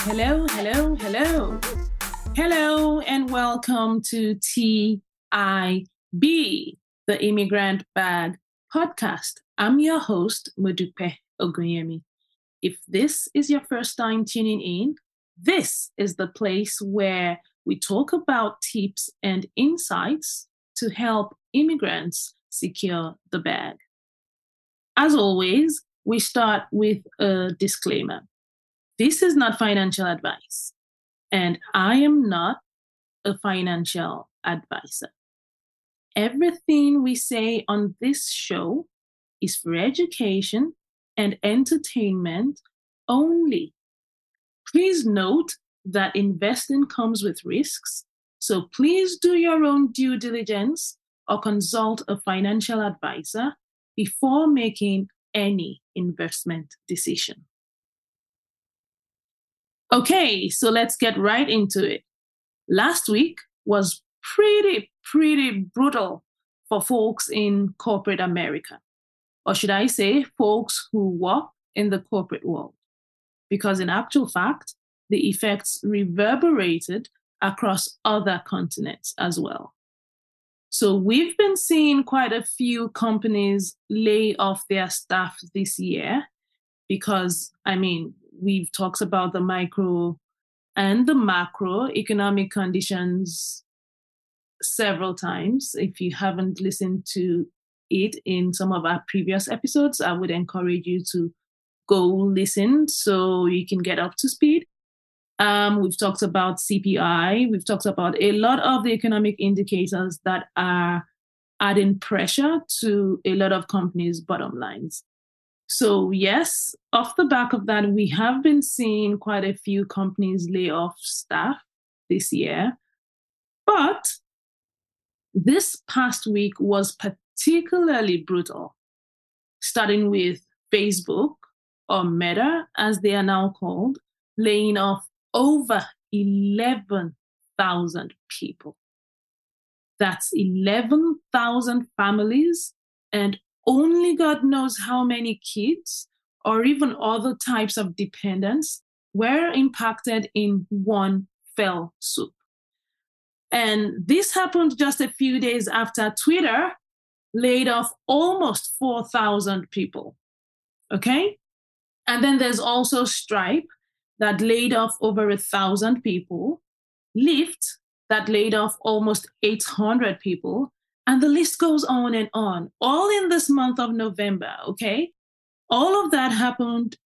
Hello, hello, hello. Hello, and welcome to TIB, the Immigrant Bag podcast. I'm your host, Modupe Ogunyemi. If this is your first time tuning in, this is the place where we talk about tips and insights to help immigrants secure the bag. As always, we start with a disclaimer. This is not financial advice, and I am not a financial advisor. Everything we say on this show is for education and entertainment only. Please note that investing comes with risks, so please do your own due diligence or consult a financial advisor before making any investment decision. Okay, so let's get right into it. Last week was pretty, pretty brutal for folks in corporate America, or should I say, folks who work in the corporate world. Because in actual fact, the effects reverberated across other continents as well. So we've been seeing quite a few companies lay off their staff this year because, I mean, we've talked about the micro and the macro economic conditions several times. If you haven't listened to it in some of our previous episodes, I would encourage you to go listen so you can get up to speed. Um, we've talked about CPI. We've talked about a lot of the economic indicators that are adding pressure to a lot of companies' bottom lines. So, yes, off the back of that, we have been seeing quite a few companies lay off staff this year. But this past week was particularly brutal, starting with Facebook or Meta, as they are now called, laying off over 11,000 people. That's 11,000 families and only God knows how many kids or even other types of dependents were impacted in one fell swoop. And this happened just a few days after Twitter laid off almost 4,000 people. Okay? And then there's also Stripe that laid off over a thousand people, Lyft that laid off almost 800 people, and the list goes on and on, all in this month of November, okay? All of that happened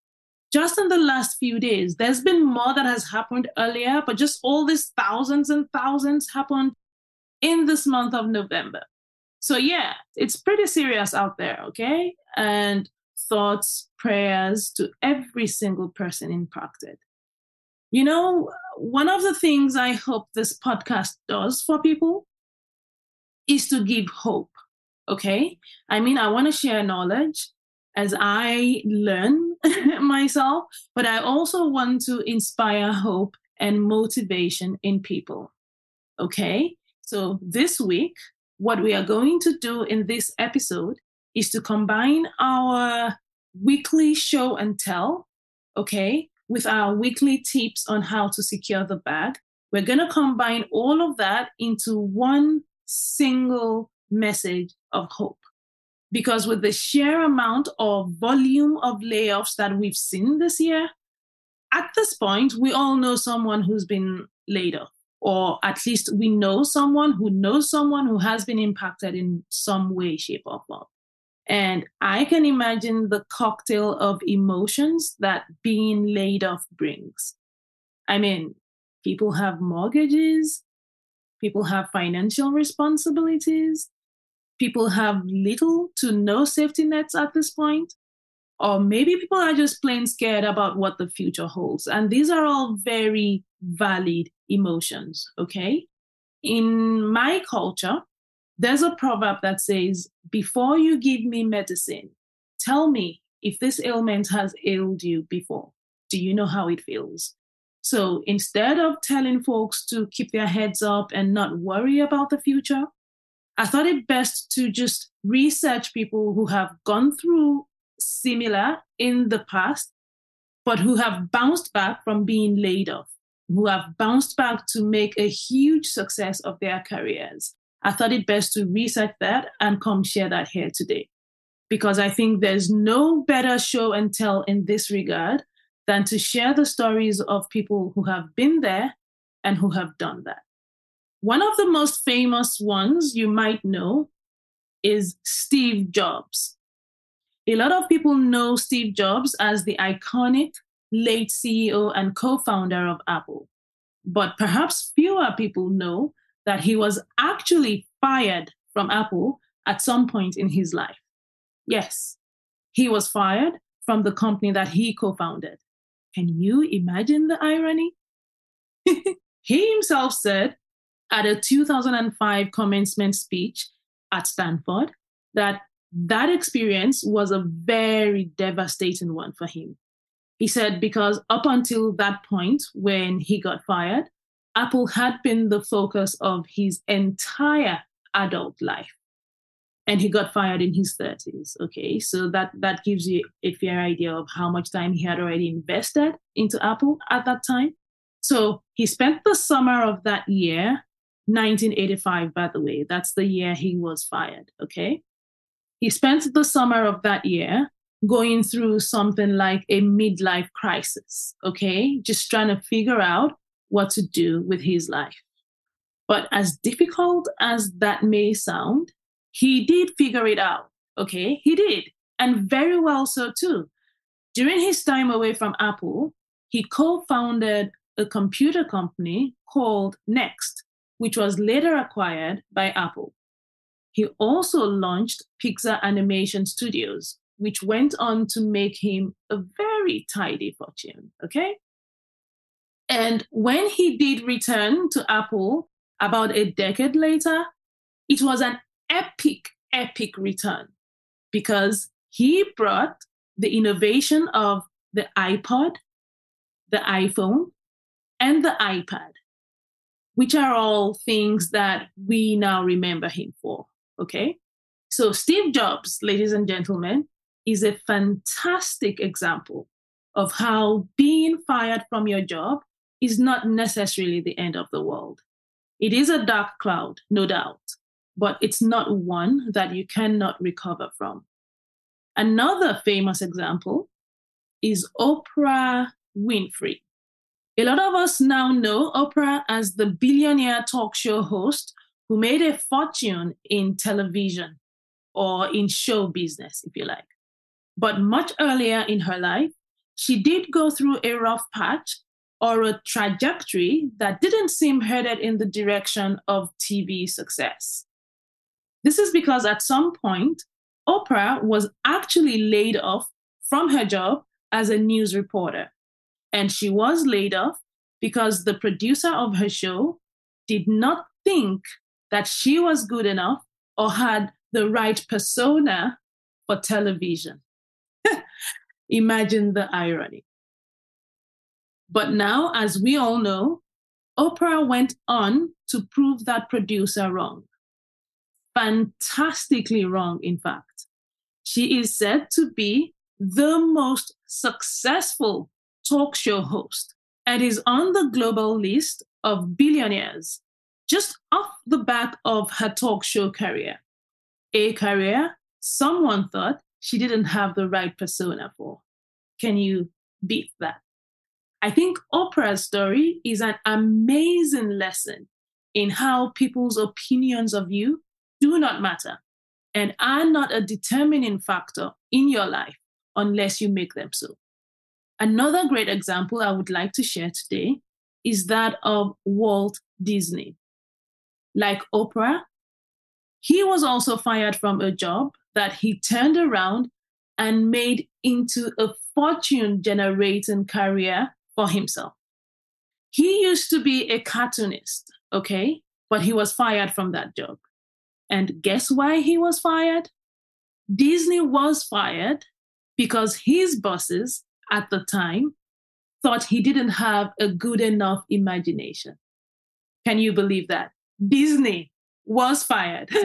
just in the last few days. There's been more that has happened earlier, but just all these thousands and thousands happened in this month of November. So, yeah, it's pretty serious out there, okay? And thoughts, prayers to every single person impacted. You know, one of the things I hope this podcast does for people is to give hope. Okay. I mean, I want to share knowledge as I learn myself, but I also want to inspire hope and motivation in people. Okay. So this week, what we are going to do in this episode is to combine our weekly show and tell, okay, with our weekly tips on how to secure the bag. We're going to combine all of that into one single message of hope. Because with the sheer amount of volume of layoffs that we've seen this year, at this point, we all know someone who's been laid off, or at least we know someone who knows someone who has been impacted in some way, shape, or form. And I can imagine the cocktail of emotions that being laid off brings. I mean, people have mortgages, People have financial responsibilities. People have little to no safety nets at this point. Or maybe people are just plain scared about what the future holds. And these are all very valid emotions, okay? In my culture, there's a proverb that says, Before you give me medicine, tell me if this ailment has ailed you before. Do you know how it feels? So instead of telling folks to keep their heads up and not worry about the future, I thought it best to just research people who have gone through similar in the past, but who have bounced back from being laid off, who have bounced back to make a huge success of their careers. I thought it best to research that and come share that here today. Because I think there's no better show and tell in this regard than to share the stories of people who have been there and who have done that. One of the most famous ones you might know is Steve Jobs. A lot of people know Steve Jobs as the iconic late CEO and co founder of Apple. But perhaps fewer people know that he was actually fired from Apple at some point in his life. Yes, he was fired from the company that he co founded. Can you imagine the irony? he himself said at a 2005 commencement speech at Stanford that that experience was a very devastating one for him. He said because up until that point when he got fired, Apple had been the focus of his entire adult life. And he got fired in his 30s. Okay. So that that gives you a fair idea of how much time he had already invested into Apple at that time. So he spent the summer of that year, 1985, by the way. That's the year he was fired. Okay. He spent the summer of that year going through something like a midlife crisis. Okay. Just trying to figure out what to do with his life. But as difficult as that may sound, he did figure it out. Okay, he did, and very well so too. During his time away from Apple, he co founded a computer company called Next, which was later acquired by Apple. He also launched Pixar Animation Studios, which went on to make him a very tidy fortune. Okay. And when he did return to Apple about a decade later, it was an epic, epic return because he brought the innovation of the iPod, the iPhone, and the iPad, which are all things that we now remember him for. Okay. So, Steve Jobs, ladies and gentlemen, is a fantastic example of how being fired from your job is not necessarily the end of the world. It is a dark cloud, no doubt, but it's not one that you cannot recover from. Another famous example is Oprah Winfrey. A lot of us now know Oprah as the billionaire talk show host who made a fortune in television or in show business, if you like. But much earlier in her life, she did go through a rough patch or a trajectory that didn't seem headed in the direction of TV success. This is because at some point, Oprah was actually laid off from her job as a news reporter. And she was laid off because the producer of her show did not think that she was good enough or had the right persona for television. Imagine the irony. But now, as we all know, Oprah went on to prove that producer wrong. Fantastically wrong, in fact. She is said to be the most successful talk show host and is on the global list of billionaires just off the back of her talk show career. A career someone thought she didn't have the right persona for. Can you beat that? I think Oprah's story is an amazing lesson in how people's opinions of you do not matter and are not a determining factor in your life unless you make them so. Another great example I would like to share today is that of Walt Disney. Like Oprah, he was also fired from a job that he turned around and made into a fortune generating career for himself. He used to be a cartoonist, okay? But he was fired from that job. And guess why he was fired? Disney was fired because his bosses at the time thought he didn't have a good enough imagination. Can you believe that? Disney was fired.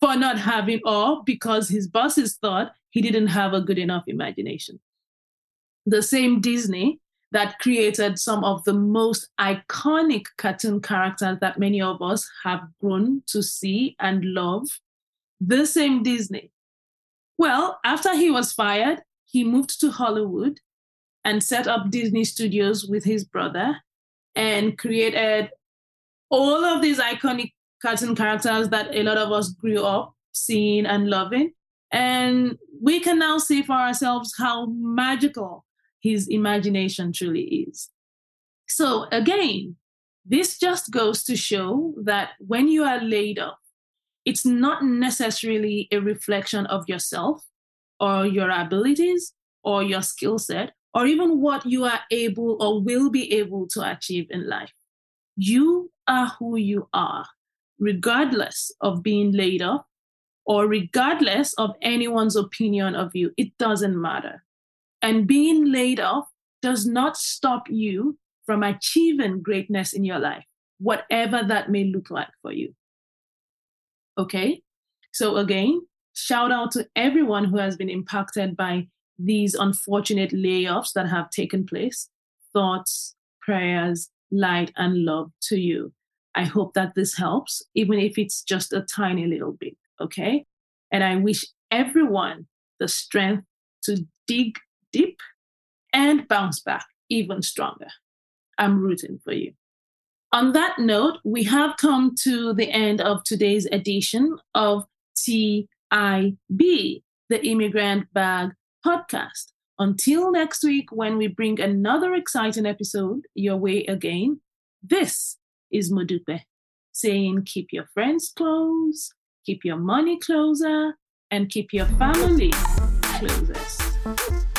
for not having, or because his bosses thought he didn't have a good enough imagination. The same Disney that created some of the most iconic cartoon characters that many of us have grown to see and love. The same Disney. Well, after he was fired, he moved to Hollywood and set up Disney Studios with his brother and created all of these iconic cartoon characters that a lot of us grew up seeing and loving. And we can now see for ourselves how magical his imagination truly is. So, again, this just goes to show that when you are laid off, it's not necessarily a reflection of yourself or your abilities or your skill set or even what you are able or will be able to achieve in life. You are who you are, regardless of being laid off or regardless of anyone's opinion of you. It doesn't matter. And being laid off does not stop you from achieving greatness in your life, whatever that may look like for you. Okay? So, again, shout out to everyone who has been impacted by these unfortunate layoffs that have taken place. Thoughts, prayers, light, and love to you. I hope that this helps, even if it's just a tiny little bit. Okay? And I wish everyone the strength to dig deep and bounce back even stronger. I'm rooting for you. On that note, we have come to the end of today's edition of TIB, the Immigrant Bag podcast. Until next week, when we bring another exciting episode your way again, this is Modupe saying keep your friends close, keep your money closer, and keep your family closest.